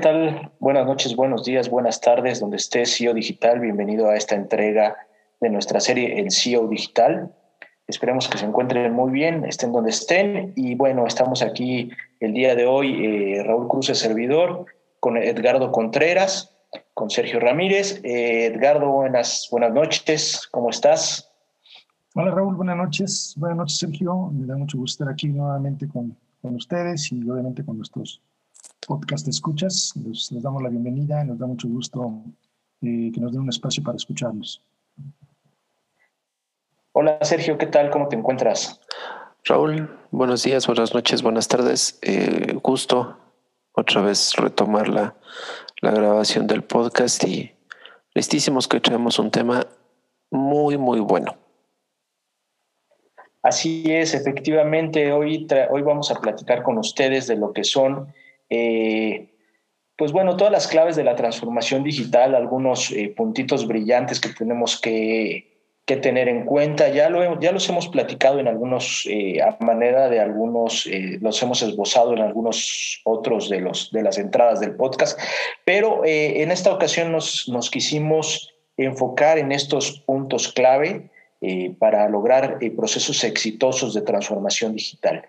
tal? Buenas noches, buenos días, buenas tardes, donde esté CEO Digital. Bienvenido a esta entrega de nuestra serie El CEO Digital. Esperemos que se encuentren muy bien, estén donde estén. Y bueno, estamos aquí el día de hoy, eh, Raúl Cruz, servidor, con Edgardo Contreras, con Sergio Ramírez. Eh, Edgardo, buenas, buenas noches, ¿cómo estás? Hola Raúl, buenas noches. Buenas noches, Sergio. Me da mucho gusto estar aquí nuevamente con, con ustedes y obviamente con nuestros podcast escuchas. Les, damos la bienvenida, nos da mucho gusto eh, que nos den un espacio para escucharlos. Hola Sergio, ¿qué tal? ¿Cómo te encuentras? Raúl, buenos días, buenas noches, buenas tardes. Eh, gusto otra vez retomar la, la grabación del podcast y listísimos que traemos un tema muy, muy bueno. Así es, efectivamente, hoy, hoy vamos a platicar con ustedes de lo que son eh, pues bueno, todas las claves de la transformación digital, algunos eh, puntitos brillantes que tenemos que, tener en cuenta. Ya, lo, ya los hemos platicado en algunos, eh, a manera de algunos, los hemos esbozado en algunos otros de, los, de las entradas del podcast, pero en esta ocasión nos, nos quisimos enfocar en estos puntos clave para lograr procesos exitosos de transformación digital.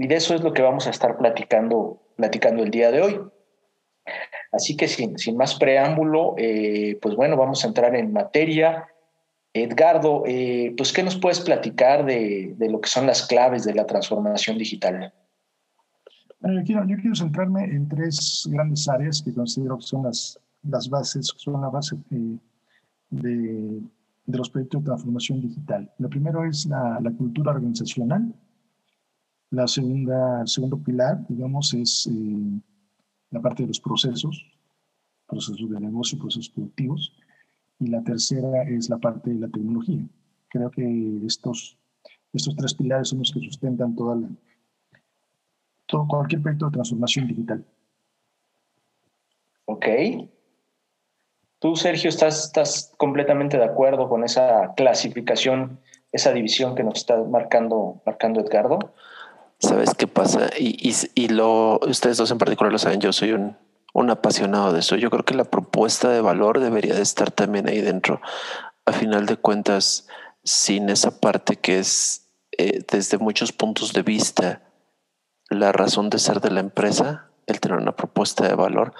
Y de eso es lo que vamos a estar platicando platicando el día de hoy. Así que sin, sin más preámbulo, eh, pues bueno, vamos a entrar en materia. Edgardo, eh, pues ¿qué nos puedes platicar de, de, lo que son las claves de la transformación digital? Bueno, yo, quiero, yo quiero centrarme en tres grandes áreas que considero que son las, las bases, son la base eh, de, de, los proyectos de transformación digital. Lo primero es la, la cultura organizacional, la segunda, el segundo pilar, digamos, es eh, la parte de los procesos, procesos de negocio, procesos productivos. Y la tercera es la parte de la tecnología. Creo que estos, estos tres pilares son los que sustentan toda todo, cualquier proyecto de transformación digital. Ok. Tú, Sergio, ¿estás, estás completamente de acuerdo con esa clasificación, esa división que nos está marcando, marcando Edgardo? ¿Sabes qué pasa? Y, y, lo, ustedes dos en particular lo saben, yo soy un, un apasionado de eso. Yo creo que la propuesta de valor debería de estar también ahí dentro. A final de cuentas, sin esa parte que es eh, desde muchos puntos de vista la razón de ser de la empresa, el tener una propuesta de valor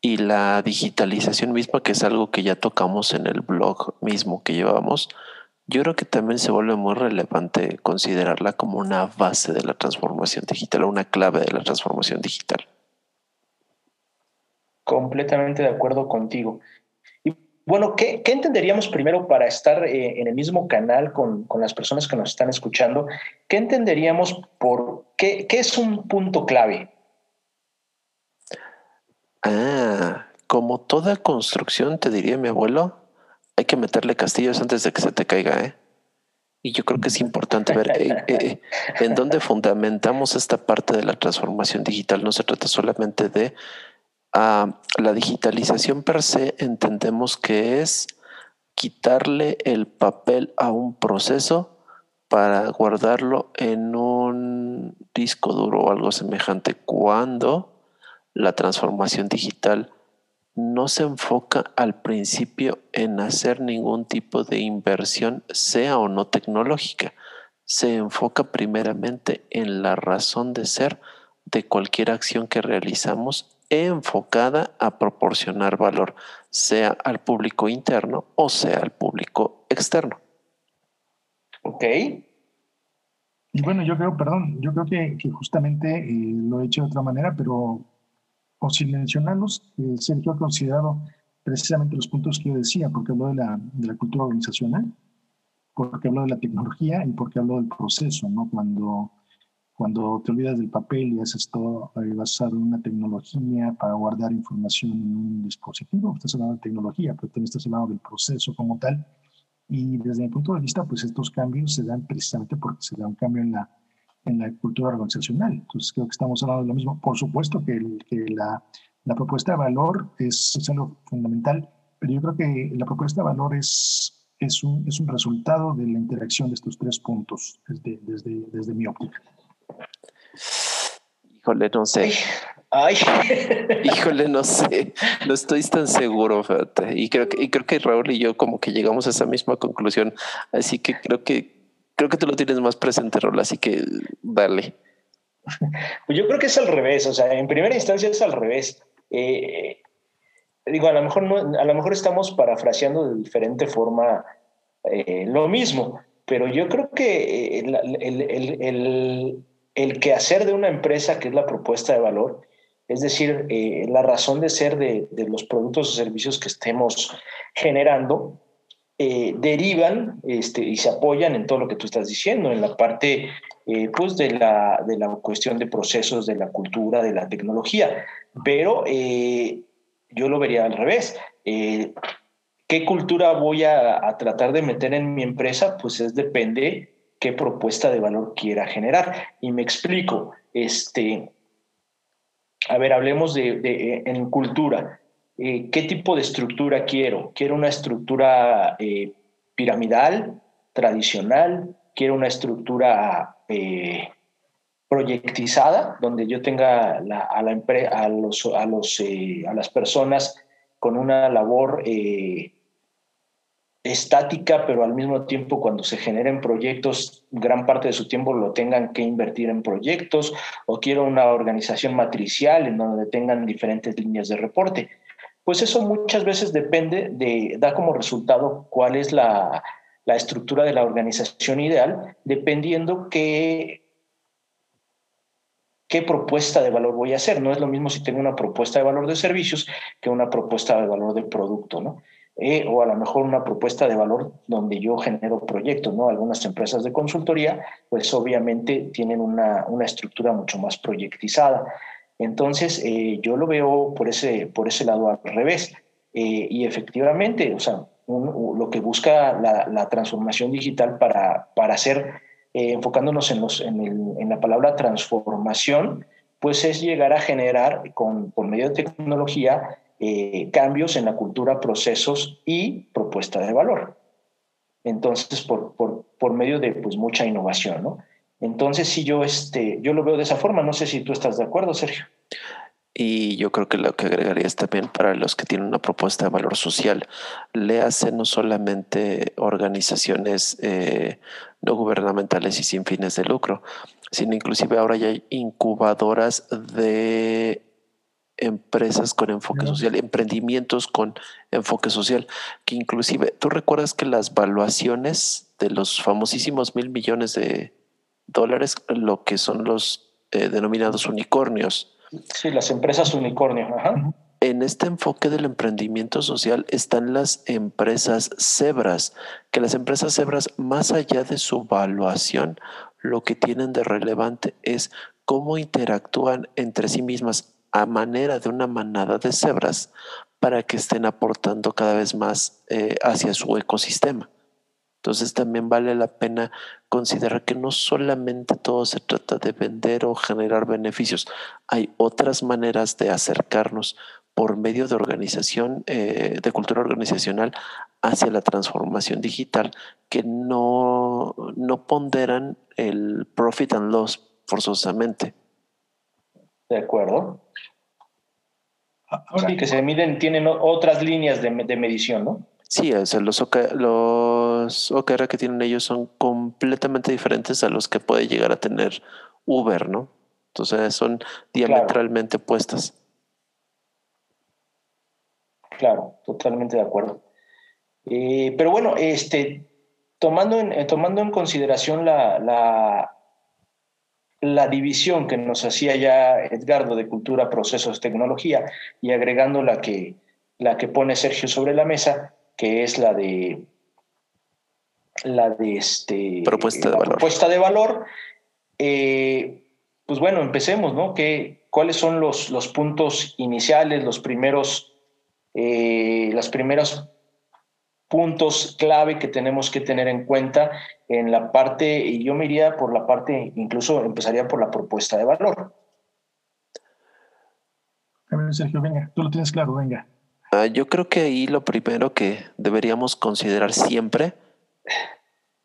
y la digitalización misma, que es algo que ya tocamos en el blog mismo que llevamos, yo creo que también se vuelve muy relevante considerarla como una base de la transformación digital, una clave de la transformación digital. Completamente de acuerdo contigo. Y bueno, ¿qué, entenderíamos primero para estar eh, en el mismo canal con, las personas que nos están escuchando? ¿Qué entenderíamos por qué, qué es un punto clave? Ah, como toda construcción, te diría mi abuelo, hay que meterle castillos antes de que se te caiga, ¿eh? Y yo creo que es importante ver eh, eh, en dónde fundamentamos esta parte de la transformación digital. No se trata solamente de ah, la digitalización per se, entendemos que es quitarle el papel a un proceso para guardarlo en un disco duro o algo semejante cuando la transformación digital no se enfoca al principio en hacer ningún tipo de inversión, sea o no tecnológica. Se enfoca primeramente en la razón de ser de cualquier acción que realizamos enfocada a proporcionar valor, sea al público interno o sea al público externo. Ok. Y bueno, yo creo, perdón, yo creo que, justamente eh, lo he hecho de otra manera, pero o sin mencionarlos, eh, Sergio ha considerado precisamente los puntos que yo decía, porque habló de la, de la cultura organizacional, porque habló de la tecnología y porque habló del proceso, ¿no? Cuando, cuando te olvidas del papel y haces todo eh, basado en una tecnología para guardar información en un dispositivo, estás hablando de tecnología, pero también estás hablando del proceso como tal. Y desde mi punto de vista, pues estos cambios se dan precisamente porque se da un cambio en la en la cultura organizacional. Entonces, creo que estamos hablando de lo mismo. Por supuesto que, que la, la, propuesta de valor es, es, algo fundamental, pero yo creo que la propuesta de valor es, es, un, es un resultado de la interacción de estos tres puntos desde, desde, desde mi óptica. Híjole, no sé. Ay. Híjole, no sé, no estoy tan seguro, fíjate. Y creo que, y creo que Raúl y yo como que llegamos a esa misma conclusión. Así que creo que creo que tú lo tienes más presente, Raúl, así que dale. Pues yo creo que es al revés, o sea, en primera instancia es al revés. Eh, digo, a lo mejor a lo mejor estamos parafraseando de diferente forma eh, lo mismo, pero yo creo que el, el, el, el, quehacer de una empresa, que es la propuesta de valor, es decir, eh, la razón de ser de, de, los productos o servicios que estemos generando, eh, derivan este, y se apoyan en todo lo que tú estás diciendo, en la parte eh, pues de, la, de la cuestión de procesos, de la cultura, de la tecnología. Pero yo lo vería al revés. ¿Qué cultura voy a, tratar de meter en mi empresa? Pues es depende qué propuesta de valor quiera generar. Y me explico. Este, a ver, hablemos de, de en cultura. Eh, ¿Qué tipo de estructura quiero? ¿Quiero una estructura eh, piramidal, tradicional? ¿Quiero una estructura eh, proyectizada, donde yo tenga a las personas con una labor estática, pero al mismo tiempo cuando se generen proyectos, gran parte de su tiempo lo tengan que invertir en proyectos, o quiero una organización matricial en donde tengan diferentes líneas de reporte. Pues eso muchas veces depende de, da como resultado cuál es la, la estructura de la organización ideal, dependiendo qué, qué propuesta de valor voy a hacer. No es lo mismo si tengo una propuesta de valor de servicios que una propuesta de valor de producto, ¿no? Eh, o a lo mejor una propuesta de valor donde yo genero proyectos, ¿no? Algunas empresas de consultoría, pues obviamente tienen una, una estructura mucho más proyectizada. Entonces, eh, yo lo veo por ese, por ese lado al revés. Eh, y efectivamente, o sea, lo que busca la, transformación digital para, para hacer, enfocándonos en, los, en, la palabra transformación, pues es llegar a generar con, por medio de tecnología eh, cambios en la cultura, procesos y propuesta de valor. Entonces, por, por, por, medio de pues, mucha innovación, ¿no? Entonces, si yo, este, yo lo veo de esa forma, no sé si tú estás de acuerdo, Sergio. Y yo creo que lo que agregaría es también para los que tienen una propuesta de valor social, le hacen no solamente organizaciones eh, no gubernamentales y sin fines de lucro, sino inclusive ahora ya hay incubadoras de empresas con enfoque social, emprendimientos con enfoque social, que inclusive, ¿tú recuerdas que las valuaciones de los famosísimos mil millones de dólares, lo que son los eh, denominados unicornios? Sí, las empresas unicornio. En este enfoque del emprendimiento social están las empresas cebras, que las empresas cebras, más allá de su valuación, lo que tienen de relevante es cómo interactúan entre sí mismas a manera de una manada de cebras para que estén aportando cada vez más eh, hacia su ecosistema. Entonces también vale la pena considerar que no solamente todo se trata de vender o generar beneficios, hay otras maneras de acercarnos por medio de organización, eh, de cultura organizacional hacia la transformación digital que no, no ponderan el profit and loss forzosamente. De acuerdo. sí, que se miden, tienen otras líneas de, de medición, ¿no? Sí, o sea, los, los OKR que tienen ellos son completamente diferentes a los que puede llegar a tener Uber, ¿no? Entonces son diametralmente claro. opuestas. Claro, totalmente de acuerdo. Eh, pero bueno, este, tomando, en, tomando en consideración la, la, la división que nos hacía ya Edgardo de cultura, procesos, tecnología y agregando la que, la que pone Sergio sobre la mesa, que es la de la de este propuesta de valor. Propuesta de valor eh, pues bueno, empecemos, ¿no? ¿Qué, ¿Cuáles son los, los puntos iniciales, los primeros, eh, las primeras puntos clave que tenemos que tener en cuenta en la parte, y yo me iría por la parte, incluso empezaría por la propuesta de valor. Sergio, venga, tú lo tienes claro, venga. Uh, yo creo que ahí lo primero que deberíamos considerar siempre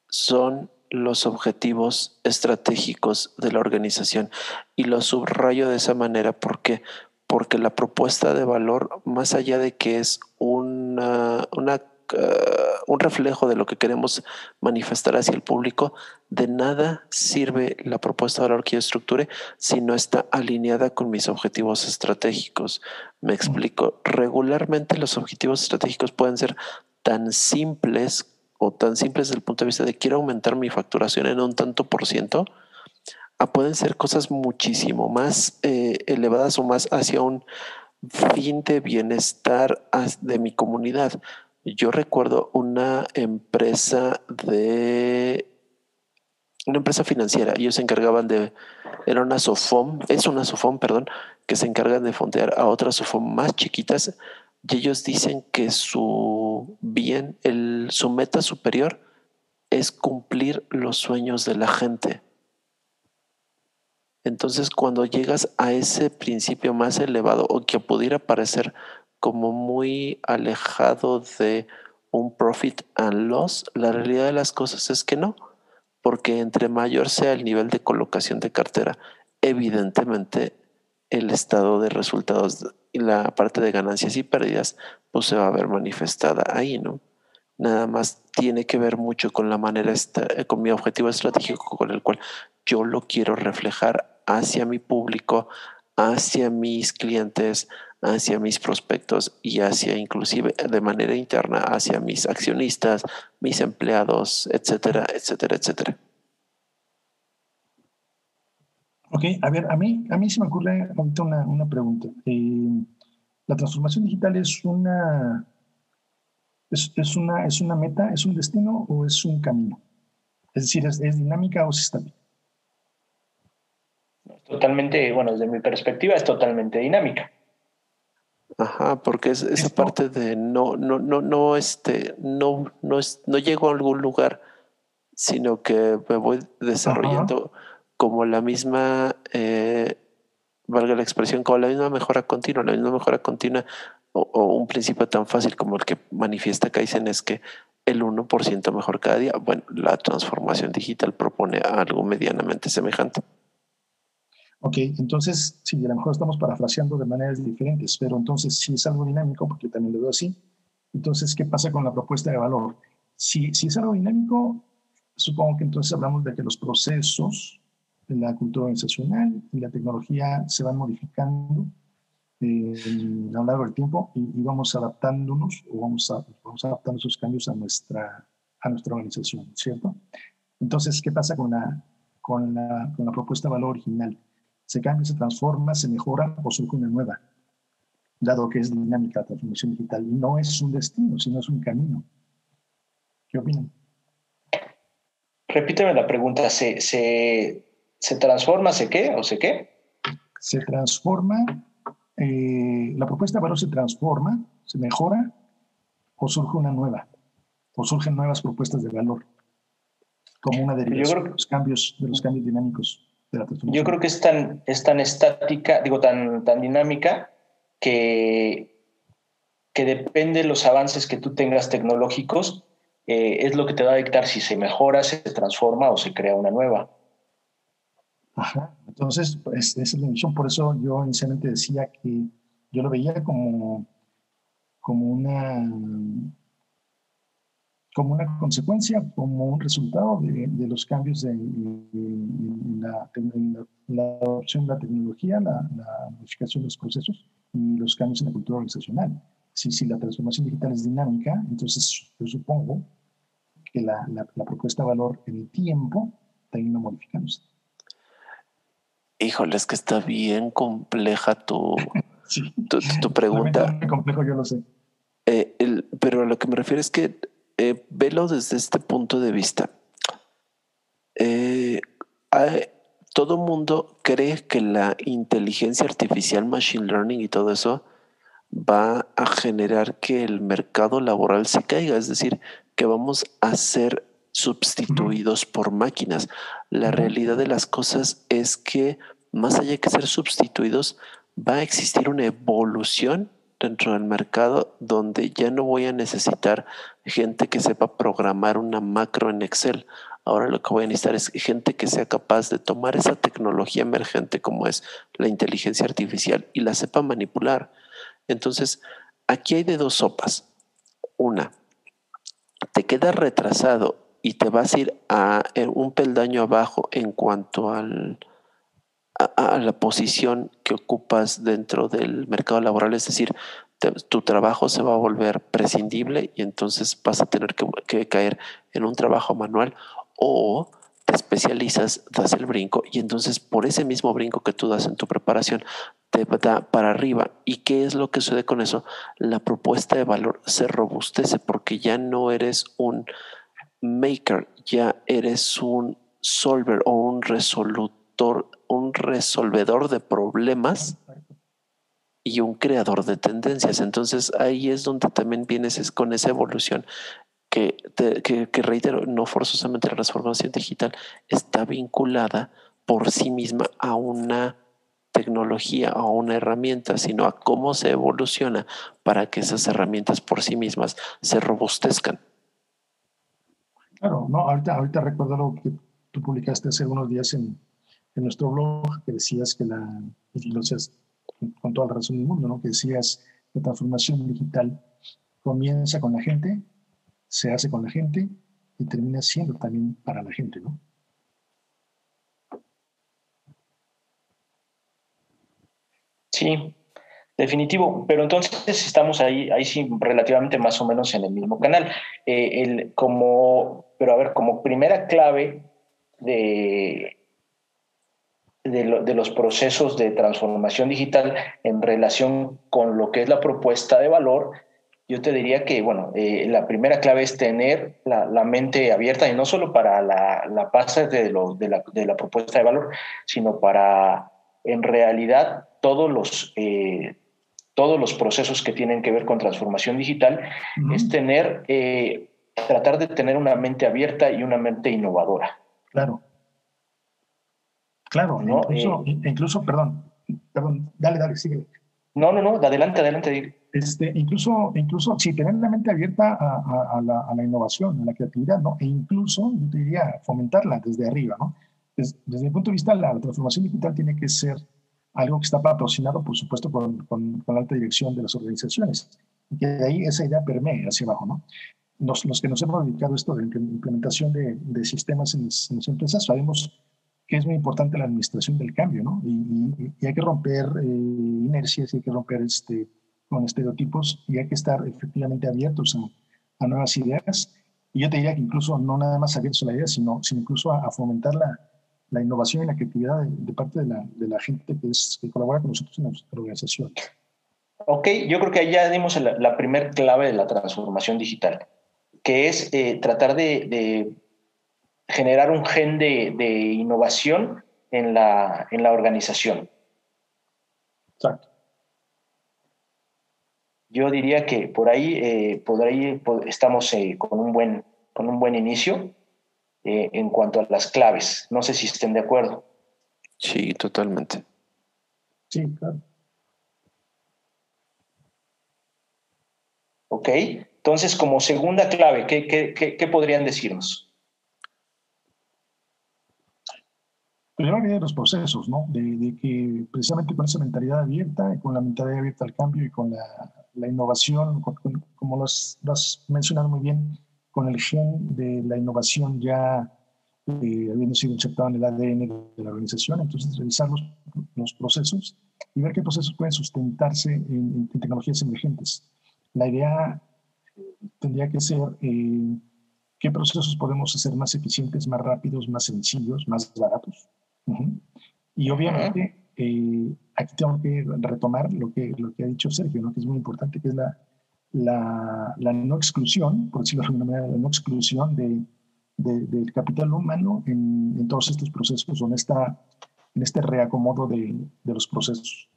son los objetivos estratégicos de la organización. Y lo subrayo de esa manera porque porque la propuesta de valor, más allá de que es eh, un reflejo de lo que queremos manifestar hacia el público, de nada sirve la propuesta de valor que yo estructure si no está alineada con mis objetivos estratégicos. Me explico. Regularmente los objetivos estratégicos pueden ser tan simples tan simples desde el punto de vista de quiero aumentar mi facturación en un tanto por ciento, a pueden ser cosas muchísimo más eh, elevadas o más hacia un fin de bienestar de mi comunidad. Yo recuerdo una empresa de una empresa financiera. Ellos se encargaban de, era una Sofom, es una Sofom, perdón, que se encargan de fondear a otras Sofom más chiquitas. Y ellos dicen que su bien, el, su meta superior es cumplir los sueños de la gente. Entonces, cuando llegas a ese principio más elevado o que pudiera parecer como muy alejado de un profit and loss, la realidad de las cosas es que no, porque entre mayor sea el nivel de colocación de cartera, evidentemente el estado de resultados y la parte de ganancias y pérdidas pues se va a ver manifestada ahí, ¿no? Nada más tiene que ver mucho con la manera, con mi objetivo estratégico con el cual yo lo quiero reflejar hacia mi público, hacia mis clientes, hacia mis prospectos y hacia inclusive de manera interna hacia mis accionistas, mis empleados, etcétera, etcétera, etcétera. Ok, a ver, a mí, a mí se me ocurre ahorita una, una pregunta. Eh, ¿La transformación digital es una, es, es, una, es una meta, es un destino o es un camino? Es decir, ¿es, es dinámica o es estática? Totalmente, bueno, desde mi perspectiva es totalmente dinámica. Ajá, porque es esa parte de no, no, no, no, este, no, no, es, no llego a algún lugar, sino que me voy desarrollando como la misma, eh, valga la expresión, como la misma mejora continua, la misma mejora continua, o, un principio tan fácil como el que manifiesta Kaizen es que el 1% mejor cada día. Bueno, la transformación digital propone algo medianamente semejante. Ok, entonces, sí, a lo mejor estamos parafraseando de maneras diferentes, pero entonces si es algo dinámico, porque también lo veo así, entonces, ¿qué pasa con la propuesta de valor? Si, si es algo dinámico, supongo que entonces hablamos de que los procesos la cultura organizacional y la tecnología se van modificando eh, a lo largo del tiempo y, vamos adaptándonos o vamos, vamos adaptando esos cambios a nuestra, a nuestra organización, ¿cierto? Entonces, ¿qué pasa con la, con la, con la propuesta de valor original? se cambia, se transforma, se mejora o surge una nueva, dado que es dinámica la transformación digital. Y no es un destino, sino es un camino. ¿Qué opinan? Repíteme la pregunta, ¿se, se, se transforma, se qué o se qué? Se transforma, eh, la propuesta de valor se transforma, se mejora o surge una nueva, o surgen nuevas propuestas de valor, como una derivación de, los cambios, de los cambios dinámicos yo creo que es tan, es tan estática, digo, tan, tan dinámica que, que depende de los avances que tú tengas tecnológicos, eh, es lo que te va a dictar si se mejora, se transforma o se crea una nueva. Ajá, entonces pues, esa es la misión, por eso yo inicialmente decía que yo lo veía como, como una como una consecuencia, como un resultado de, de los cambios en, la, la, adopción de la tecnología, la, modificación de los procesos y los cambios en la cultura organizacional. Si, si la transformación digital es dinámica, entonces yo supongo que la, propuesta de valor en el tiempo no modificándose. Híjole, es que está bien compleja tu, tu, tu, pregunta. complejo, yo lo sé. Eh, el, pero a lo que me refiero es que eh, velo desde este punto de vista. Eh, todo mundo cree que la inteligencia artificial, machine learning y todo eso va a generar que el mercado laboral se caiga, es decir, que vamos a ser sustituidos por máquinas. La realidad de las cosas es que más allá de ser sustituidos, va a existir una evolución dentro del mercado donde ya no voy a necesitar gente que sepa programar una macro en Excel. Ahora lo que voy a necesitar es gente que sea capaz de tomar esa tecnología emergente como es la inteligencia artificial y la sepa manipular. Entonces, aquí hay de dos sopas. Una, te quedas retrasado y te vas a ir a un peldaño abajo en cuanto al, a, la posición que ocupas dentro del mercado laboral, es decir, tu trabajo se va a volver prescindible y entonces vas a tener que, caer en un trabajo manual o te especializas, das el brinco y entonces por ese mismo brinco que tú das en tu preparación te da para arriba. ¿Y qué es lo que sucede con eso? La propuesta de valor se robustece porque ya no eres un maker, ya eres un solver o un resolutor, un resolvedor de problemas y un creador de tendencias. Entonces ahí es donde también vienes con esa evolución que, que, reitero, no forzosamente la transformación digital está vinculada por sí misma a una tecnología, a una herramienta, sino a cómo se evoluciona para que esas herramientas por sí mismas se robustezcan. Claro, no, ahorita, ahorita recuerdo lo que tú publicaste hace unos días en, en nuestro blog, que decías que la, y lo decías con toda la razón del mundo, ¿no? que decías la transformación digital comienza con la gente, se hace con la gente y termina siendo también para la gente, ¿no? Sí, definitivo. Pero entonces estamos ahí, ahí sí, relativamente más o menos en el mismo canal. Eh, el, como, pero a ver, como primera clave de, de, los procesos de transformación digital en relación con lo que es la propuesta de valor, yo te diría que, bueno, eh, la primera clave es tener la, mente abierta y no solo para la, la base de, de, la, propuesta de valor, sino para, en realidad, todos los, eh, todos los procesos que tienen que ver con transformación digital, es tener, eh, tratar de tener una mente abierta y una mente innovadora. Claro. Claro, ¿no? incluso, eh, incluso, perdón, perdón, dale, dale, sigue. No, no, no, adelante, adelante. Este, incluso, incluso, sí, tener la mente abierta a, la, a, la, innovación, a la creatividad, ¿no? E incluso, yo te diría, fomentarla desde arriba, ¿no? Desde, desde mi punto de vista, la transformación digital tiene que ser algo que está patrocinado, por supuesto, con, con, con la alta dirección de las organizaciones. Y que de ahí esa idea permee hacia abajo, ¿no? Los, los que nos hemos dedicado a esto de implementación de, de sistemas en las, en las empresas sabemos que es muy importante la administración del cambio, ¿no? Y, hay que romper eh, inercias, y hay que romper este, con estereotipos y hay que estar efectivamente abiertos a, nuevas ideas. Y yo te diría que incluso no nada más abiertos a la idea, sino, sino incluso a, fomentar la, la, innovación y la creatividad de, parte de la, de la gente que, es, que colabora con nosotros en nuestra organización. Ok, yo creo que ahí ya dimos la, la primer clave de la transformación digital, que es eh, tratar de, de generar un gen de, innovación en la, en la organización. Exacto. Yo diría que por ahí, eh, por ahí estamos eh, con, un buen, con un buen inicio eh, en cuanto a las claves. No sé si estén de acuerdo. Sí, totalmente. Sí, claro. Ok, entonces como segunda clave, ¿qué, qué, qué podrían decirnos? Primero viene de los procesos, ¿no? De, que precisamente con esa mentalidad abierta, con la mentalidad abierta al cambio y con la, la innovación, como lo has, mencionado muy bien, con el gen de la innovación ya eh, habiendo sido insertado en el ADN de la organización, entonces revisar los, los procesos y ver qué procesos pueden sustentarse en, tecnologías emergentes. La idea tendría que ser eh, qué procesos podemos hacer más eficientes, más rápidos, más sencillos, más baratos y obviamente eh, aquí tengo que retomar lo que, lo que ha dicho Sergio, ¿no? que es muy importante, que es la, la, la no exclusión, por decirlo de alguna manera, la no exclusión de, del capital humano en, en, todos estos procesos o en, esta, en este reacomodo de, de los procesos.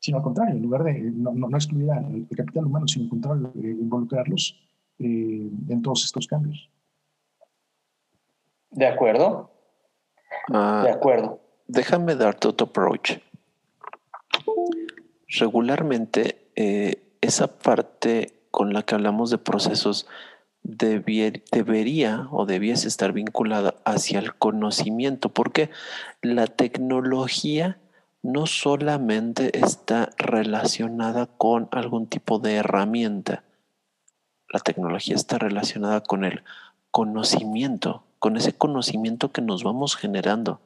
Sino al contrario, en lugar de no, no, excluir al capital humano, sino al contrario, involucrarlos eh, en todos estos cambios. De acuerdo. Ah, de acuerdo. Déjame darte otro approach. Regularmente, eh, esa parte con la que hablamos de procesos debería o debiese estar vinculada hacia el conocimiento, porque la tecnología no solamente está relacionada con algún tipo de herramienta, la tecnología está relacionada con el conocimiento, con ese conocimiento que nos vamos generando,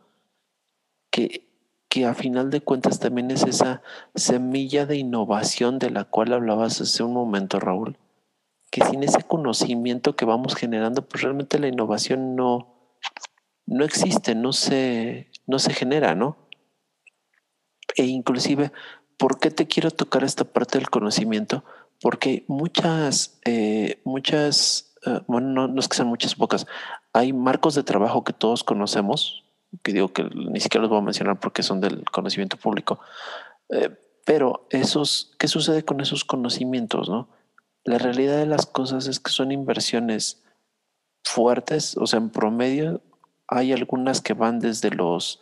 que, que a final de cuentas también es esa semilla de innovación de la cual hablabas hace un momento, Raúl, que sin ese conocimiento que vamos generando, pues realmente la innovación no, no existe, no se, no se genera, ¿no? E inclusive, ¿por qué te quiero tocar esta parte del conocimiento? Porque muchas, eh, muchas, eh, bueno, no, es que sean muchas, pocas, hay marcos de trabajo que todos conocemos, que digo que ni siquiera los voy a mencionar porque son del conocimiento público, eh, pero esos, ¿qué sucede con esos conocimientos, no? La realidad de las cosas es que son inversiones fuertes, o sea, en promedio hay algunas que van desde los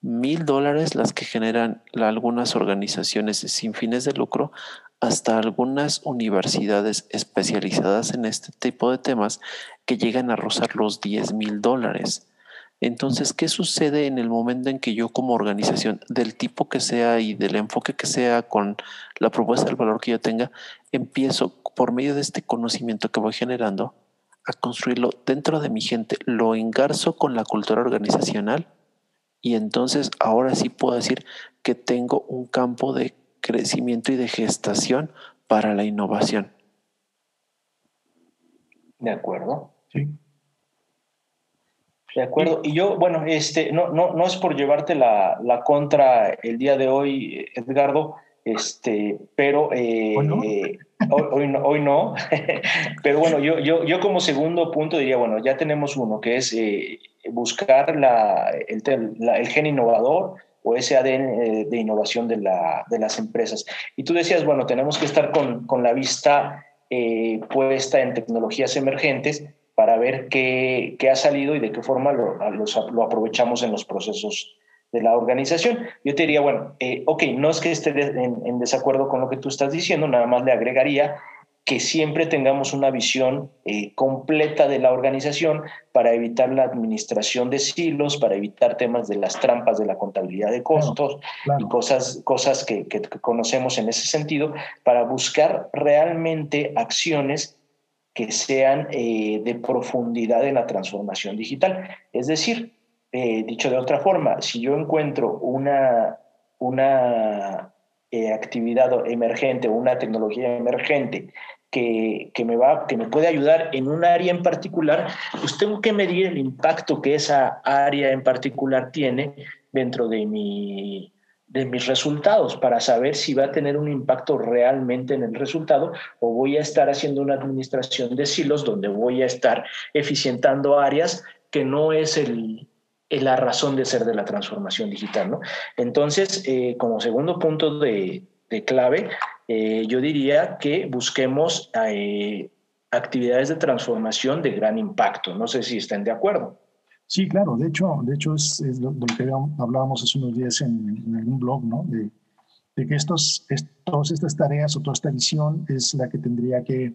mil dólares, las que generan algunas organizaciones sin fines de lucro, hasta algunas universidades especializadas en este tipo de temas que llegan a rozar los 10 mil dólares. Entonces, ¿qué sucede en el momento en que yo como organización, del tipo que sea y del enfoque que sea con la propuesta del valor que yo tenga, empiezo por medio de este conocimiento que voy generando a construirlo dentro de mi gente, lo engarzo con la cultura organizacional y entonces ahora sí puedo decir que tengo un campo de crecimiento y de gestación para la innovación. De acuerdo. Sí. De acuerdo. Y yo, bueno, este, no, no, no es por llevarte la, la contra el día de hoy, Edgardo, este, pero eh, ¿Hoy, no? Eh, hoy, no, pero bueno, yo, yo, yo como segundo punto diría, bueno, ya tenemos uno, que es eh, buscar la, el, el, gen innovador o ese ADN de innovación de, la, de, las empresas. Y tú decías, bueno, tenemos que estar con, con la vista puesta en tecnologías emergentes para ver qué, qué, ha salido y de qué forma lo, lo aprovechamos en los procesos de la organización. Yo te diría, bueno, eh, ok, no es que esté en, desacuerdo con lo que tú estás diciendo, nada más le agregaría que siempre tengamos una visión eh, completa de la organización para evitar la administración de silos, para evitar temas de las trampas de la contabilidad de costos y cosas, cosas que, que, conocemos en ese sentido, para buscar realmente acciones que sean eh, de profundidad en la transformación digital. Es decir, eh, dicho de otra forma, si yo encuentro una, una eh, actividad emergente o una tecnología emergente que, que, me va, que me puede ayudar en un área en particular, pues tengo que medir el impacto que esa área en particular tiene dentro de, mi, de mis resultados para saber si va a tener un impacto realmente en el resultado o voy a estar haciendo una administración de silos donde voy a estar eficientando áreas que no es el, la razón de ser de la transformación digital. ¿no? Entonces, eh, como segundo punto de, clave, eh, yo diría que busquemos eh, actividades de transformación de gran impacto. No sé si están de acuerdo. Sí, claro. De hecho, de hecho es, lo, que hablábamos hace unos días en, en algún blog, ¿no? De, que estos, todas estas tareas o toda esta visión es la que tendría que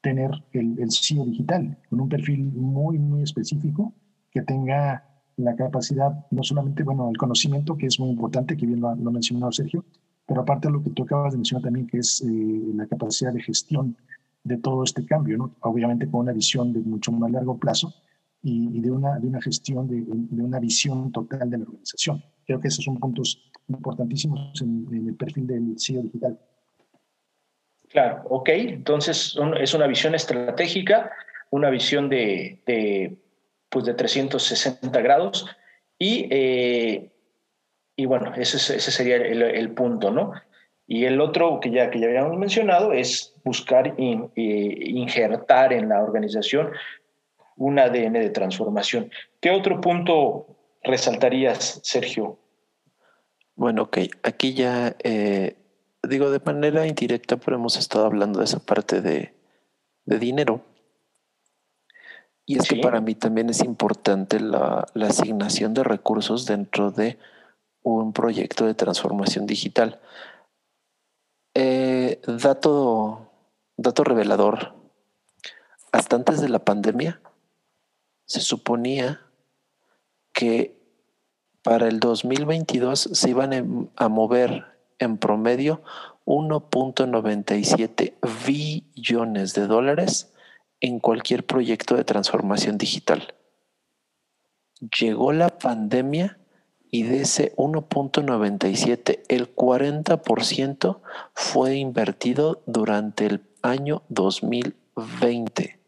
tener el, el CEO digital, con un perfil muy, muy específico, que tenga la capacidad, no solamente, bueno, el conocimiento, que es muy importante, que bien lo, ha mencionado Sergio, pero aparte de lo que tú acabas de mencionar también, que es eh, la capacidad de gestión de todo este cambio, ¿no? obviamente con una visión de mucho más largo plazo y, de, una, de una gestión, de, de, una visión total de la organización. Creo que esos son puntos importantísimos en, el perfil del CEO digital. Claro, ok, entonces es una visión estratégica, una visión de pues de 360 grados y, eh, y bueno, ese, ese sería el, punto, ¿no? Y el otro que ya, que ya habíamos mencionado es buscar in, eh, injertar en la organización un ADN de transformación. ¿Qué otro punto resaltarías, Sergio? Bueno, ok, aquí ya eh, digo de manera indirecta, pero hemos estado hablando de esa parte de, de dinero. Y es que para mí también es importante la, asignación de recursos dentro de un proyecto de transformación digital. Eh, dato, dato revelador. hasta antes de la pandemia, se suponía que para el 2022 se iban a mover en promedio 1.97 billones de dólares en cualquier proyecto de transformación digital. Llegó la pandemia y de ese 1.97, el 40% fue invertido durante el año 2020.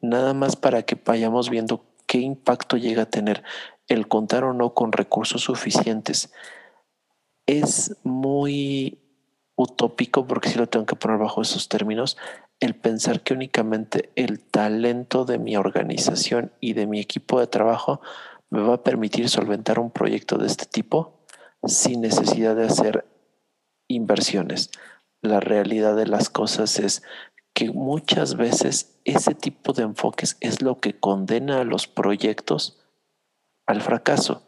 Nada más para que vayamos viendo qué impacto llega a tener el contar o no con recursos suficientes es muy utópico, porque si lo tengo que poner bajo esos términos, el pensar que únicamente el talento de mi organización y de mi equipo de trabajo me va a permitir solventar un proyecto de este tipo sin necesidad de hacer inversiones. La realidad de las cosas es que muchas veces ese tipo de enfoques es lo que condena a los proyectos al fracaso.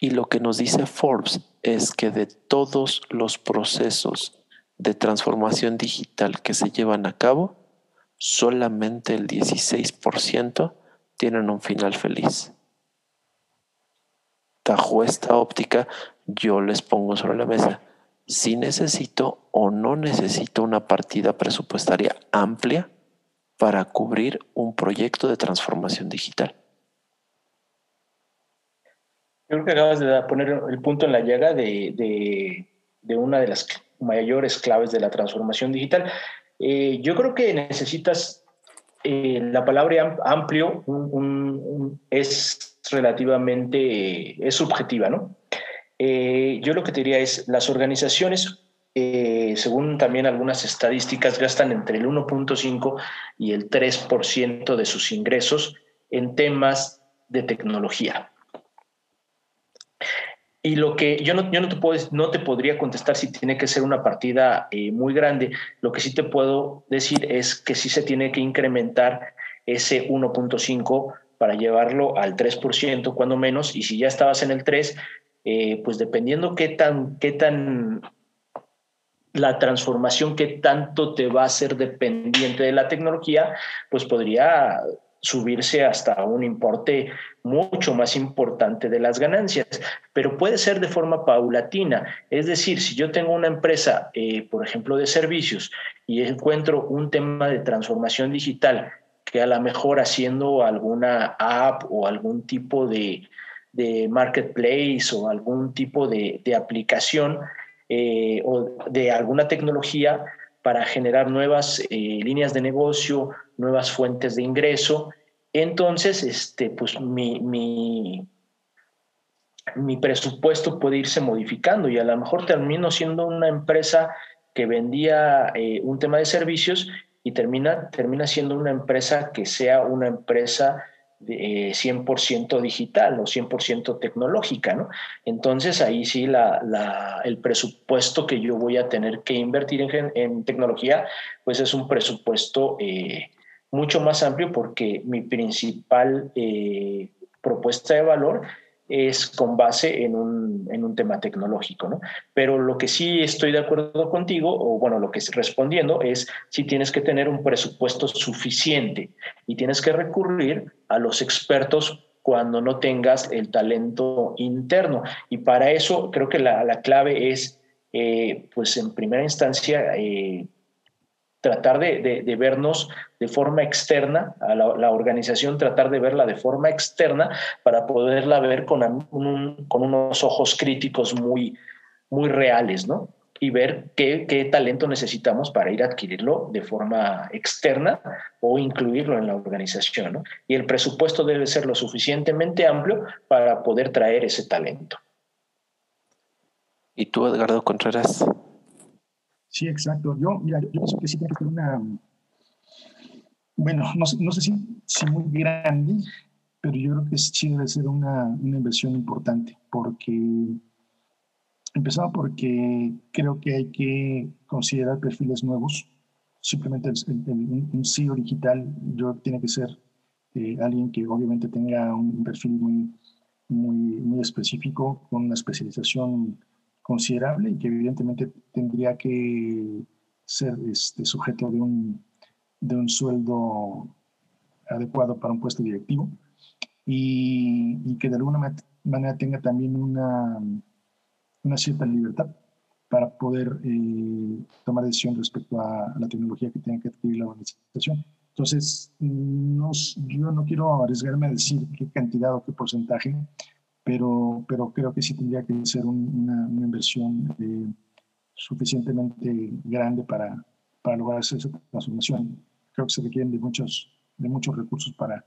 Y lo que nos dice Forbes es que de todos los procesos de transformación digital que se llevan a cabo, solamente el 16% tienen un final feliz. Bajo esta óptica, yo les pongo sobre la mesa si necesito o no necesito una partida presupuestaria amplia para cubrir un proyecto de transformación digital. creo que acabas de poner el punto en la llaga de, una de las mayores claves de la transformación digital. Eh, yo creo que necesitas eh, la palabra amplio es relativamente es subjetiva, ¿no? Eh, yo lo que te diría es las organizaciones según también algunas estadísticas, gastan entre el 1.5 y el 3% de sus ingresos en temas de tecnología. Y lo que yo no, yo no, te, puedo, no te podría contestar si tiene que ser una partida eh, muy grande. Lo que sí te puedo decir es que sí se tiene que incrementar ese 1.5 para llevarlo al 3%, cuando menos. Y si ya estabas en el 3, eh, pues dependiendo qué tan, qué tan la transformación que tanto te va a ser dependiente de la tecnología, pues podría subirse hasta un importe mucho más importante de las ganancias, pero puede ser de forma paulatina. Es decir, si yo tengo una empresa, eh, por ejemplo, de servicios y encuentro un tema de transformación digital que a lo mejor haciendo alguna app o algún tipo de, marketplace o algún tipo de, aplicación eh, o de alguna tecnología, para generar nuevas eh, líneas de negocio, nuevas fuentes de ingreso. Entonces, este, pues mi, mi, presupuesto puede irse modificando y a lo mejor termino siendo una empresa que vendía eh, un tema de servicios y termina, termina siendo una empresa que sea una empresa 100% eh, digital o 100% tecnológica, ¿no? Entonces ahí sí la, el presupuesto que yo voy a tener que invertir en, tecnología, pues es un presupuesto eh, mucho más amplio porque mi principal eh, propuesta de valor es con base en un, en un, tema tecnológico, ¿no? Pero lo que sí estoy de acuerdo contigo, o bueno, lo que es respondiendo es si tienes que tener un presupuesto suficiente y tienes que recurrir a los expertos cuando no tengas el talento interno. Y para eso creo que la, la clave es, eh, pues en primera instancia, eh, tratar de, de, vernos de forma externa, a la, organización tratar de verla de forma externa para poderla ver con, con unos ojos críticos muy, muy reales, ¿no? Y ver qué, qué, talento necesitamos para ir a adquirirlo de forma externa o incluirlo en la organización, ¿no? Y el presupuesto debe ser lo suficientemente amplio para poder traer ese talento. ¿Y tú, Edgardo Contreras? Sí, exacto. Yo, mira, yo pienso que sí tiene que ser una, bueno, no, no sé si, si, muy grande, pero yo creo que sí debe ser una, una inversión importante, porque, empezaba porque creo que hay que considerar perfiles nuevos. Simplemente un CEO digital, yo tiene que ser eh, alguien que obviamente tenga un perfil muy, muy, muy específico, con una especialización considerable y que evidentemente tendría que ser este, sujeto de un, de un sueldo adecuado para un puesto directivo y, que de alguna manera tenga también una, una cierta libertad para poder eh, tomar decisión respecto a, la tecnología que tenga que adquirir la organización. Entonces, no, yo no quiero arriesgarme a decir qué cantidad o qué porcentaje, pero, pero creo que sí tendría que ser una, inversión eh, suficientemente grande para, para lograr esa transformación. Creo que se requieren de muchos, de muchos recursos para,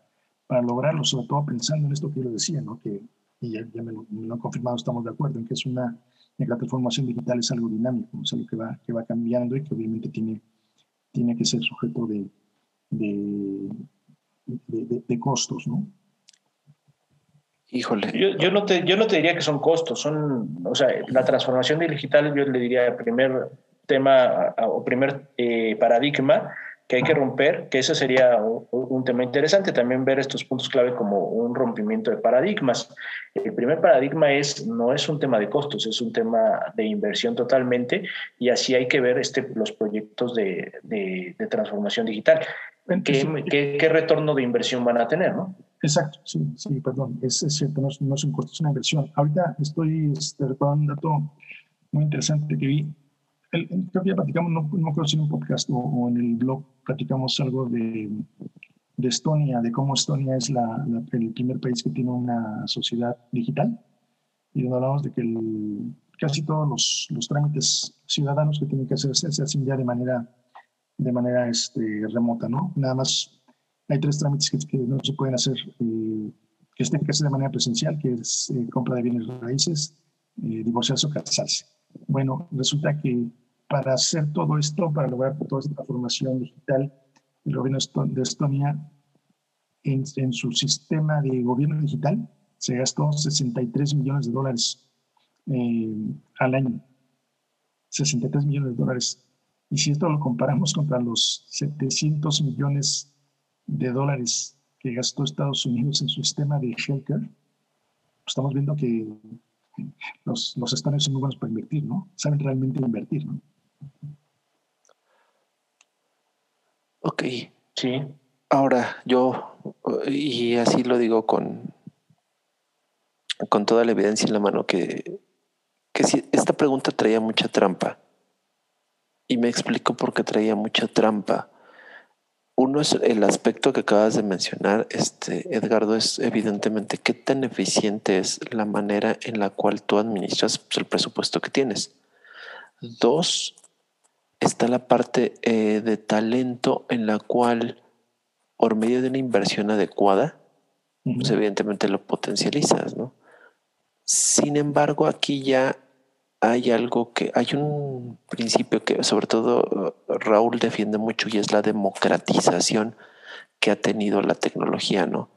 para lograrlo, sobre todo pensando en esto que yo decía, ¿no? que y ya, me, lo, han confirmado, estamos de acuerdo en que es una, la transformación digital es algo dinámico, es algo que va, que va cambiando y que obviamente tiene, tiene que ser sujeto de, de, costos, ¿no? Híjole. Yo, yo, no te, yo no te diría que son costos, son, o sea, la transformación digital yo le diría el primer tema o primer eh, paradigma que hay que romper, que ese sería un, tema interesante, también ver estos puntos clave como un rompimiento de paradigmas. El primer paradigma es, no es un tema de costos, es un tema de inversión totalmente y así hay que ver este, los proyectos de, de, transformación digital. ¿Qué, ¿Qué, retorno de inversión van a tener? ¿no? Exacto, sí, sí, perdón, es, cierto, no, no es un costo, es una inversión. Ahorita estoy este, recordando un dato muy interesante que vi creo que ya platicamos, no, no creo si en un podcast o, en el blog, platicamos algo de, de Estonia, de cómo Estonia es la, el primer país que tiene una sociedad digital y donde hablamos de que el, casi todos los, los, trámites ciudadanos que tienen que hacerse se hacen ya de manera, de manera este, remota, ¿no? Nada más hay tres trámites que, no se pueden hacer, eh, que estén que hacer de manera presencial, que es eh, compra de bienes raíces, eh, divorciarse o casarse. Bueno, resulta que para hacer todo esto, para lograr toda esta transformación digital, el gobierno de Estonia, en, su sistema de gobierno digital, se gastó 63 millones de dólares eh, al año. 63 millones de dólares. Y si esto lo comparamos contra los 700 millones de dólares que gastó Estados Unidos en su sistema de healthcare, pues estamos viendo que los, los estonios son muy buenos para invertir, ¿no? Saben realmente invertir, ¿no? Ok. Sí. Ahora, yo, y así lo digo con, con toda la evidencia en la mano, que, que si esta pregunta traía mucha trampa. Y me explico por qué traía mucha trampa. Uno es el aspecto que acabas de mencionar, este, Edgardo, es evidentemente qué tan eficiente es la manera en la cual tú administras el presupuesto que tienes. Dos, está la parte eh, de talento en la cual, por medio de una inversión adecuada, pues evidentemente lo potencializas, ¿no? Sin embargo, aquí ya hay algo que, hay un principio que sobre todo Raúl defiende mucho y es la democratización que ha tenido la tecnología, ¿no?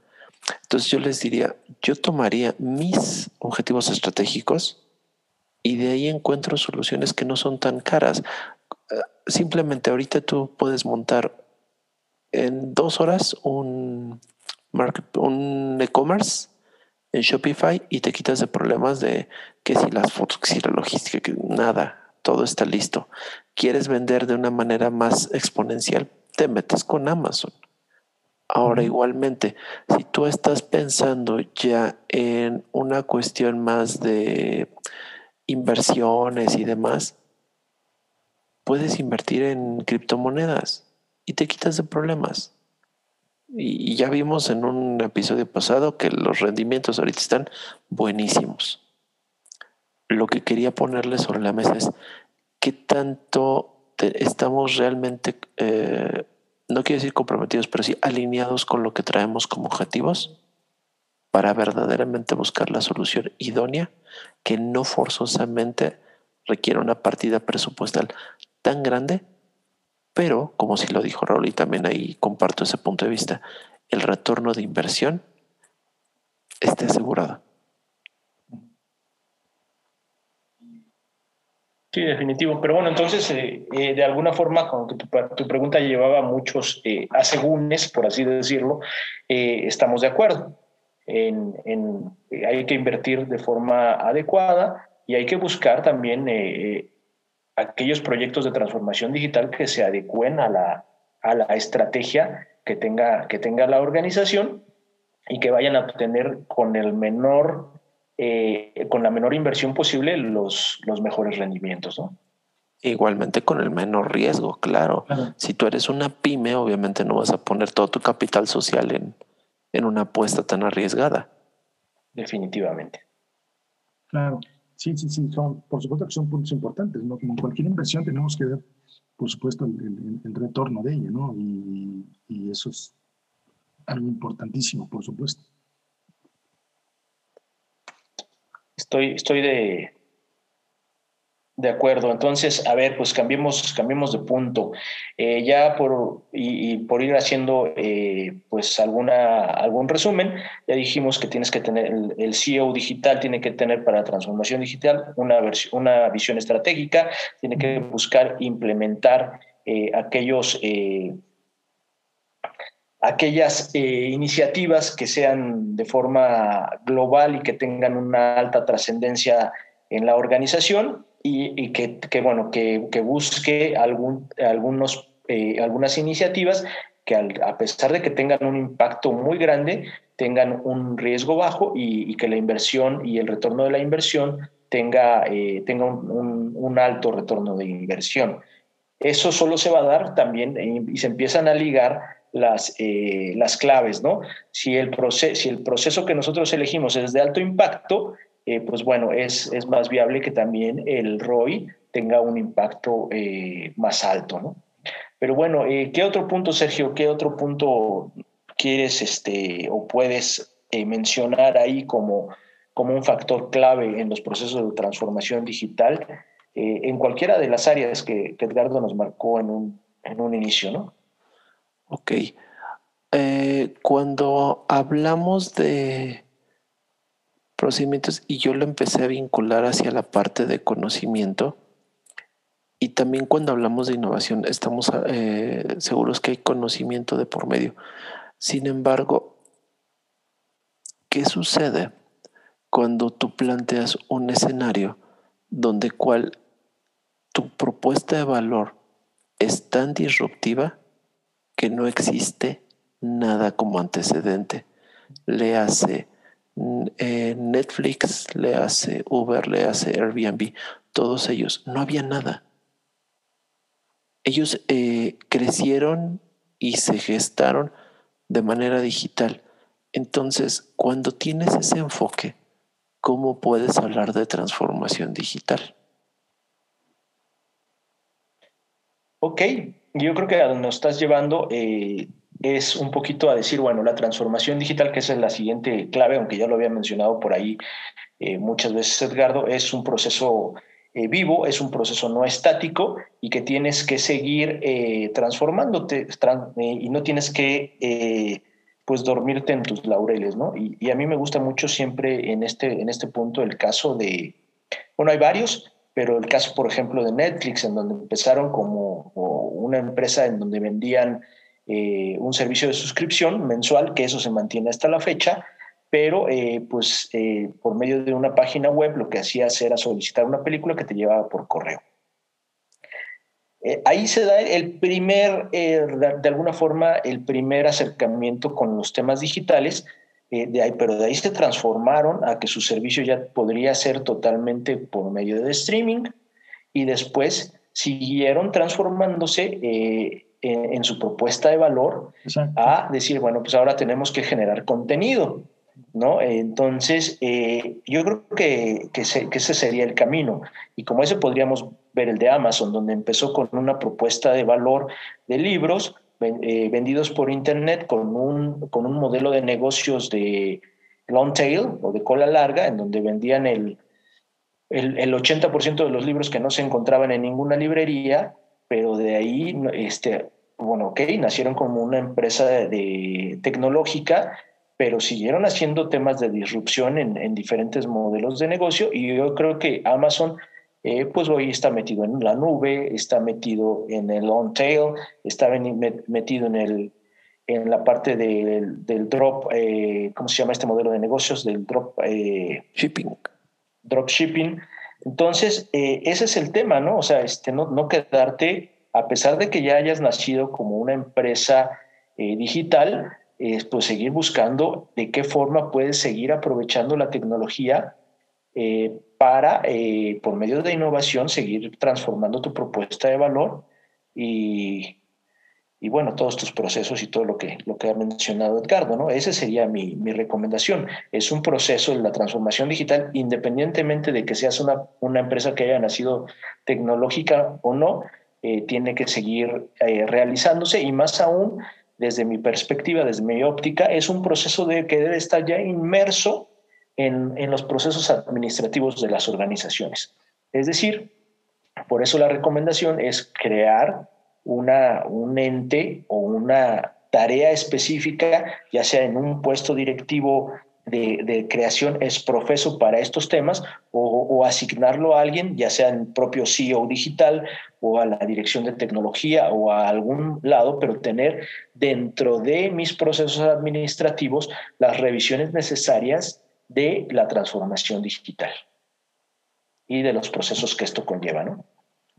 Entonces yo les diría, yo tomaría mis objetivos estratégicos y de ahí encuentro soluciones que no son tan caras simplemente ahorita tú puedes montar en dos horas un, un e-commerce en Shopify y te quitas de problemas de que si las fotos, que si la logística, que nada, todo está listo. ¿Quieres vender de una manera más exponencial? Te metes con Amazon. Ahora igualmente, si tú estás pensando ya en una cuestión más de inversiones y demás, puedes invertir en criptomonedas y te quitas de problemas. Y, ya vimos en un episodio pasado que los rendimientos ahorita están buenísimos. Lo que quería ponerle sobre la mesa es qué tanto estamos realmente, eh, no quiero decir comprometidos, pero sí alineados con lo que traemos como objetivos para verdaderamente buscar la solución idónea que no forzosamente requiere una partida presupuestal tan grande, pero como si lo dijo Raúl y también ahí comparto ese punto de vista, el retorno de inversión esté asegurado. Sí, definitivo. Pero bueno, entonces, eh, eh, de alguna forma, como tu, pregunta llevaba muchos eh, asegúnes, por así decirlo, eh, estamos de acuerdo. En, en, hay que invertir de forma adecuada y hay que buscar también aquellos proyectos de transformación digital que se adecuen a la, a la estrategia que tenga, que tenga la organización y que vayan a obtener con el menor, eh, con la menor inversión posible los, los mejores rendimientos, ¿no? Igualmente con el menor riesgo, claro. Si tú eres una pyme, obviamente no vas a poner todo tu capital social en, en una apuesta tan arriesgada. Definitivamente. Claro, sí, sí, sí, son, por supuesto que son puntos importantes, ¿no? Como cualquier inversión tenemos que ver, por supuesto, el, el, retorno de ella, ¿no? Y, y eso es algo importantísimo, por supuesto. Estoy, estoy de, de acuerdo, entonces, a ver, pues cambiemos, cambiemos de punto. Eh, ya por, y, por ir haciendo eh, pues alguna, algún resumen, ya dijimos que tienes que tener, el, CEO digital tiene que tener para transformación digital una, una visión estratégica, tiene que buscar implementar eh, aquellos, aquellas iniciativas que sean de forma global y que tengan una alta trascendencia en la organización y, que, bueno, que, busque algún, algunos, eh, algunas iniciativas que a pesar de que tengan un impacto muy grande, tengan un riesgo bajo y, que la inversión y el retorno de la inversión tenga, eh, tenga un, alto retorno de inversión. Eso solo se va a dar también eh, y se empiezan a ligar las, las claves, ¿no? Si el, si el proceso que nosotros elegimos es de alto impacto, eh, pues bueno, es, es, más viable que también el ROI tenga un impacto eh, más alto, ¿no? Pero bueno, eh, ¿qué otro punto, Sergio, qué otro punto quieres este, o puedes mencionar ahí como, como un factor clave en los procesos de transformación digital en cualquiera de las áreas que, que Edgardo nos marcó en un, en un inicio, ¿no? Ok. cuando hablamos de procedimientos y yo lo empecé a vincular hacia la parte de conocimiento. Y también cuando hablamos de innovación estamos eh, seguros que hay conocimiento de por medio. Sin embargo, ¿qué sucede cuando tú planteas un escenario donde cual tu propuesta de valor es tan disruptiva que no existe nada como antecedente? Le hace eh, Netflix le hace, Uber le hace, Airbnb, todos ellos, no había nada. Ellos eh, crecieron y se gestaron de manera digital. Entonces, cuando tienes ese enfoque, ¿cómo puedes hablar de transformación digital? Ok, yo creo que nos estás llevando, eh, es un poquito a decir, bueno, la transformación digital, que esa es la siguiente clave, aunque ya lo había mencionado por ahí eh, muchas veces Edgardo, es un proceso eh, vivo, es un proceso no estático y que tienes que seguir eh, transformándote y no tienes que pues dormirte en tus laureles, ¿no? Y, a mí me gusta mucho siempre en este, en este punto el caso de, bueno, hay varios, pero el caso, por ejemplo, de Netflix, en donde empezaron como una empresa en donde vendían eh, un servicio de suscripción mensual, que eso se mantiene hasta la fecha, pero eh, pues eh, por medio de una página web lo que hacías era solicitar una película que te llevaba por correo. ahí se da el primer, de alguna forma, el primer acercamiento con los temas digitales, de ahí, pero de ahí se transformaron a que su servicio ya podría ser totalmente por medio de streaming y después siguieron transformándose en, su propuesta de valor a decir, bueno, pues ahora tenemos que generar contenido, ¿no? Entonces, eh, yo creo que, que, ese sería el camino. Y como ese podríamos ver el de Amazon, donde empezó con una propuesta de valor de libros eh, vendidos por Internet con un, con un modelo de negocios de long tail o de cola larga, en donde vendían el, el, el 80% de los libros que no se encontraban en ninguna librería pero de ahí, este, bueno, ok, nacieron como una empresa de, tecnológica, pero siguieron haciendo temas de disrupción en, diferentes modelos de negocio y yo creo que Amazon, eh, pues hoy está metido en la nube, está metido en el long tail, está metido en el en la parte del, del drop, eh, ¿cómo se llama este modelo de negocios? Del drop eh, shipping. Drop shipping. Entonces, ese es el tema, ¿no? O sea, este, no, quedarte a pesar de que ya hayas nacido como una empresa eh, digital, es pues seguir buscando de qué forma puedes seguir aprovechando la tecnología eh, para, eh, por medio de innovación, seguir transformando tu propuesta de valor y, y, bueno, todos tus procesos y todo lo que, lo que ha mencionado Edgardo, ¿no? Esa sería mi, mi recomendación. Es un proceso de la transformación digital, independientemente de que seas una, una empresa que haya nacido tecnológica o no, eh, tiene que seguir realizándose y más aún desde mi perspectiva, desde mi óptica, es un proceso de, que debe estar ya inmerso en, en los procesos administrativos de las organizaciones. Es decir, por eso la recomendación es crear una, un ente o una tarea específica, ya sea en un puesto directivo de, creación es profeso para estos temas o, asignarlo a alguien, ya sea en propio CEO digital o a la dirección de tecnología o a algún lado, pero tener dentro de mis procesos administrativos las revisiones necesarias de la transformación digital y de los procesos que esto conlleva, ¿no?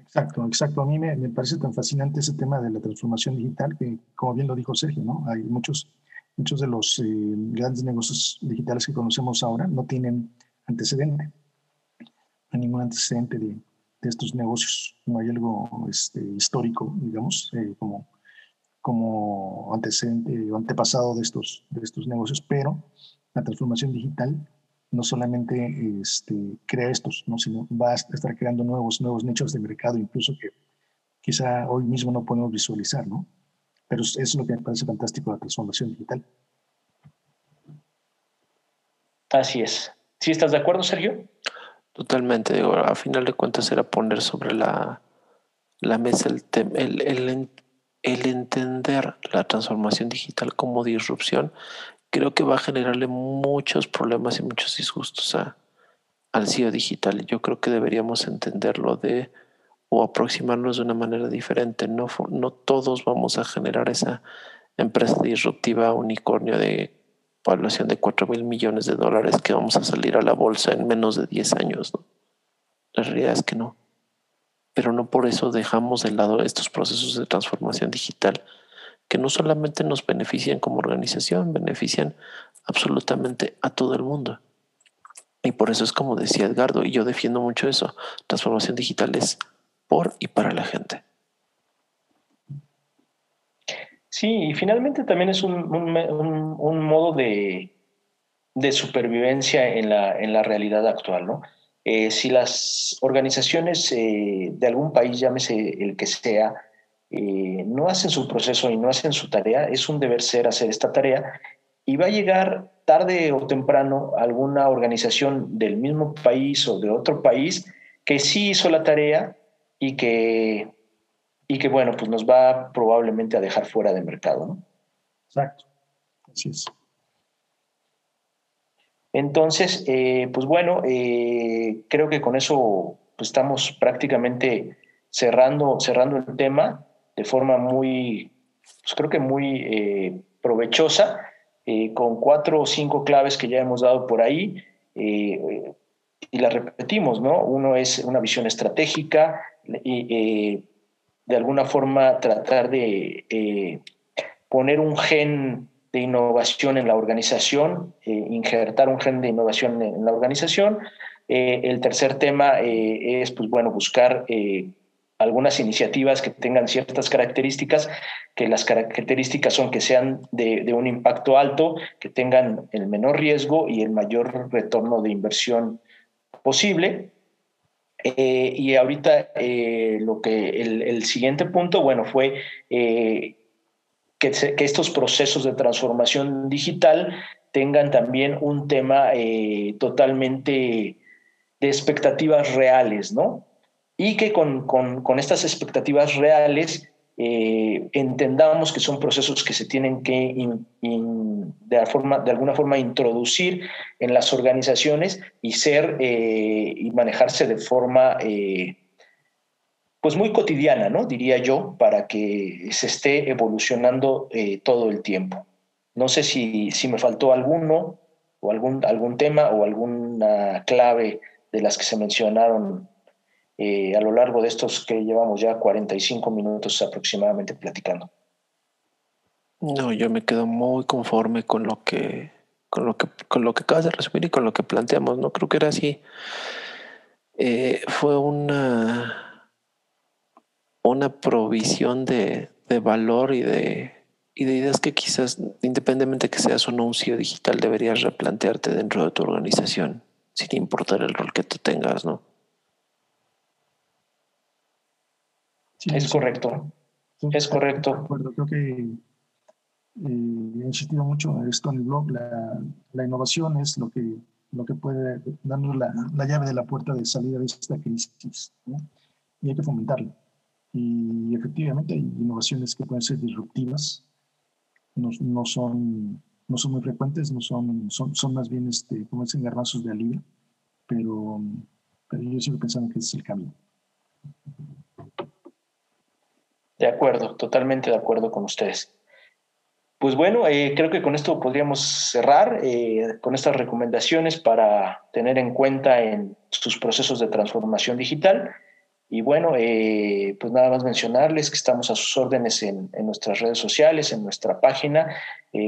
Exacto, exacto. A mí me, me parece tan fascinante ese tema de la transformación digital que, como bien lo dijo Sergio, ¿no? Hay muchos Muchos de los eh, grandes negocios digitales que conocemos ahora no tienen antecedente. No hay ningún antecedente de, de estos negocios. No hay algo este, histórico, digamos, eh, como, como antecedente o antepasado de estos, de estos negocios, pero la transformación digital no solamente este, crea estos, ¿no? sino va a estar creando nuevos, nuevos nichos de mercado, incluso que quizá hoy mismo no podemos visualizar, ¿no? Pero eso es lo que me parece fantástico de la transformación digital. Así es. ¿Sí estás de acuerdo, Sergio? Totalmente. Digo, a final de cuentas era poner sobre la, la mesa el, el, el, el entender la transformación digital como disrupción. Creo que va a generarle muchos problemas y muchos disgustos a, al CEO digital. Yo creo que deberíamos entenderlo de o aproximarnos de una manera diferente. No, no todos vamos a generar esa empresa disruptiva unicornio de población de 4 mil millones de dólares que vamos a salir a la bolsa en menos de 10 años. La realidad es que no. Pero no por eso dejamos de lado estos procesos de transformación digital que no solamente nos benefician como organización, benefician absolutamente a todo el mundo. Y por eso es como decía Edgardo, y yo defiendo mucho eso, transformación digital es por y para la gente. Sí, y finalmente también es un, modo de, supervivencia en la, en la, realidad actual, ¿no? Eh, si las organizaciones eh, de algún país, llámese el que sea, eh, no hacen su proceso y no hacen su tarea, es un deber ser hacer esta tarea y va a llegar tarde o temprano alguna organización del mismo país o de otro país que sí hizo la tarea y que, y que, bueno, pues nos va probablemente a dejar fuera de mercado, ¿no? Exacto, así es. Entonces, eh, pues bueno, eh, creo que con eso pues estamos prácticamente cerrando, cerrando el tema de forma muy, pues creo que muy eh, provechosa, con cuatro o cinco claves que ya hemos dado por ahí y las repetimos, ¿no? Uno es una visión estratégica, y eh, de alguna forma tratar de eh, poner un gen de innovación en la organización, eh, injertar un gen de innovación en, la organización. el tercer tema es, pues bueno, buscar algunas iniciativas que tengan ciertas características, que las características son que sean de, un impacto alto, que tengan el menor riesgo y el mayor retorno de inversión posible. Eh, y ahorita eh, lo que el, siguiente punto, bueno, fue eh, que, estos procesos de transformación digital tengan también un tema totalmente de expectativas reales, ¿no? Y que con, con, con estas expectativas reales eh, entendamos que son procesos que se tienen que de, forma, de, alguna forma introducir en las organizaciones y ser eh, y manejarse de forma eh, pues muy cotidiana, ¿no? Diría yo, para que se esté evolucionando todo el tiempo. No sé si, si me faltó alguno o algún, algún tema o alguna clave de las que se mencionaron eh, a lo largo de estos que llevamos ya 45 minutos aproximadamente platicando. No, yo me quedo muy conforme con lo que con lo que con lo que acabas de resumir y con lo que planteamos. No creo que era así. Eh, fue una una provisión de, de valor y de y de ideas que quizás, independientemente que seas un CEO digital, deberías replantearte dentro de tu organización, sin importar el rol que tú tengas, ¿no? Es correcto. es correcto. Creo que eh, he insistido mucho en esto en el blog. La, la, innovación es lo que, lo que puede darnos la, la, llave de la puerta de salida de esta crisis. Y hay que fomentarla. Y efectivamente hay innovaciones que pueden ser disruptivas, no, no, son, no son muy frecuentes, no son, son, son más bien, este, como dicen, garbanzos de alivio, pero, pero yo sigo pensando que ese es el camino. De acuerdo, totalmente de acuerdo con ustedes. Pues bueno, eh, creo que con esto podríamos cerrar eh, con estas recomendaciones para tener en cuenta en sus procesos de transformación digital. Y bueno, eh, pues nada más mencionarles que estamos a sus órdenes en, nuestras redes sociales, en nuestra página.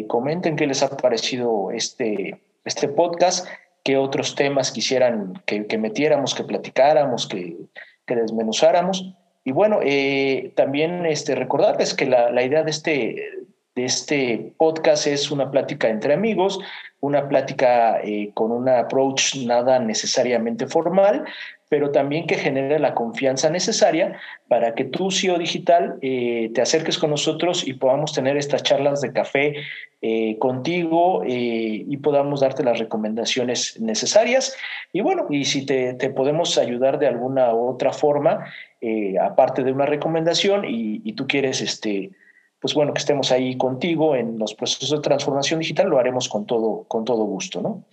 comenten qué les ha parecido este, este podcast, qué otros temas quisieran que, que metiéramos, que platicáramos, que, que desmenuzáramos. Y bueno, eh, también este, recordarles que la, la, idea de este, de este podcast es una plática entre amigos, una plática eh, con un approach nada necesariamente formal, pero también que genere la confianza necesaria para que tú, CEO Digital, eh, te acerques con nosotros y podamos tener estas charlas de café eh, contigo y podamos darte las recomendaciones necesarias. Y bueno, y si te, te podemos ayudar de alguna u otra forma, aparte de una recomendación, y, y tú quieres este, pues bueno, que estemos ahí contigo en los procesos de transformación digital, lo haremos con todo, con todo gusto, ¿no?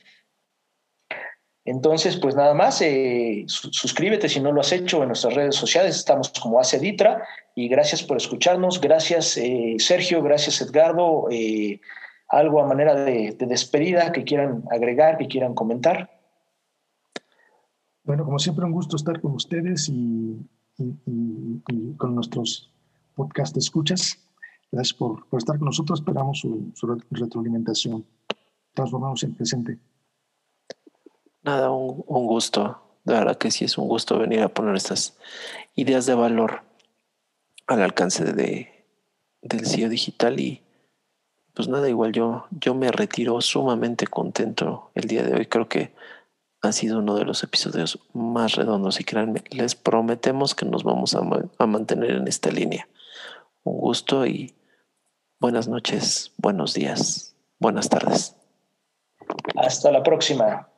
Entonces, pues nada más, eh, suscríbete si no lo has hecho en nuestras redes sociales, estamos como Ditra, y gracias por escucharnos, gracias eh, Sergio, gracias Edgardo, eh, algo a manera de, despedida que quieran agregar, que quieran comentar. Bueno, como siempre un gusto estar con ustedes y, con nuestros podcast escuchas. Gracias por, estar con nosotros. Esperamos su, retroalimentación. Transformamos en presente. Nada, un, gusto. De verdad que sí es un gusto venir a poner estas ideas de valor al alcance de, del CEO digital y pues nada, igual yo, yo me retiro sumamente contento el día de hoy. Creo que ha sido uno de los episodios más redondos y créanme, les prometemos que nos vamos a mantener en esta línea. Un gusto y Buenas noches, buenos días, buenas tardes. Hasta la próxima.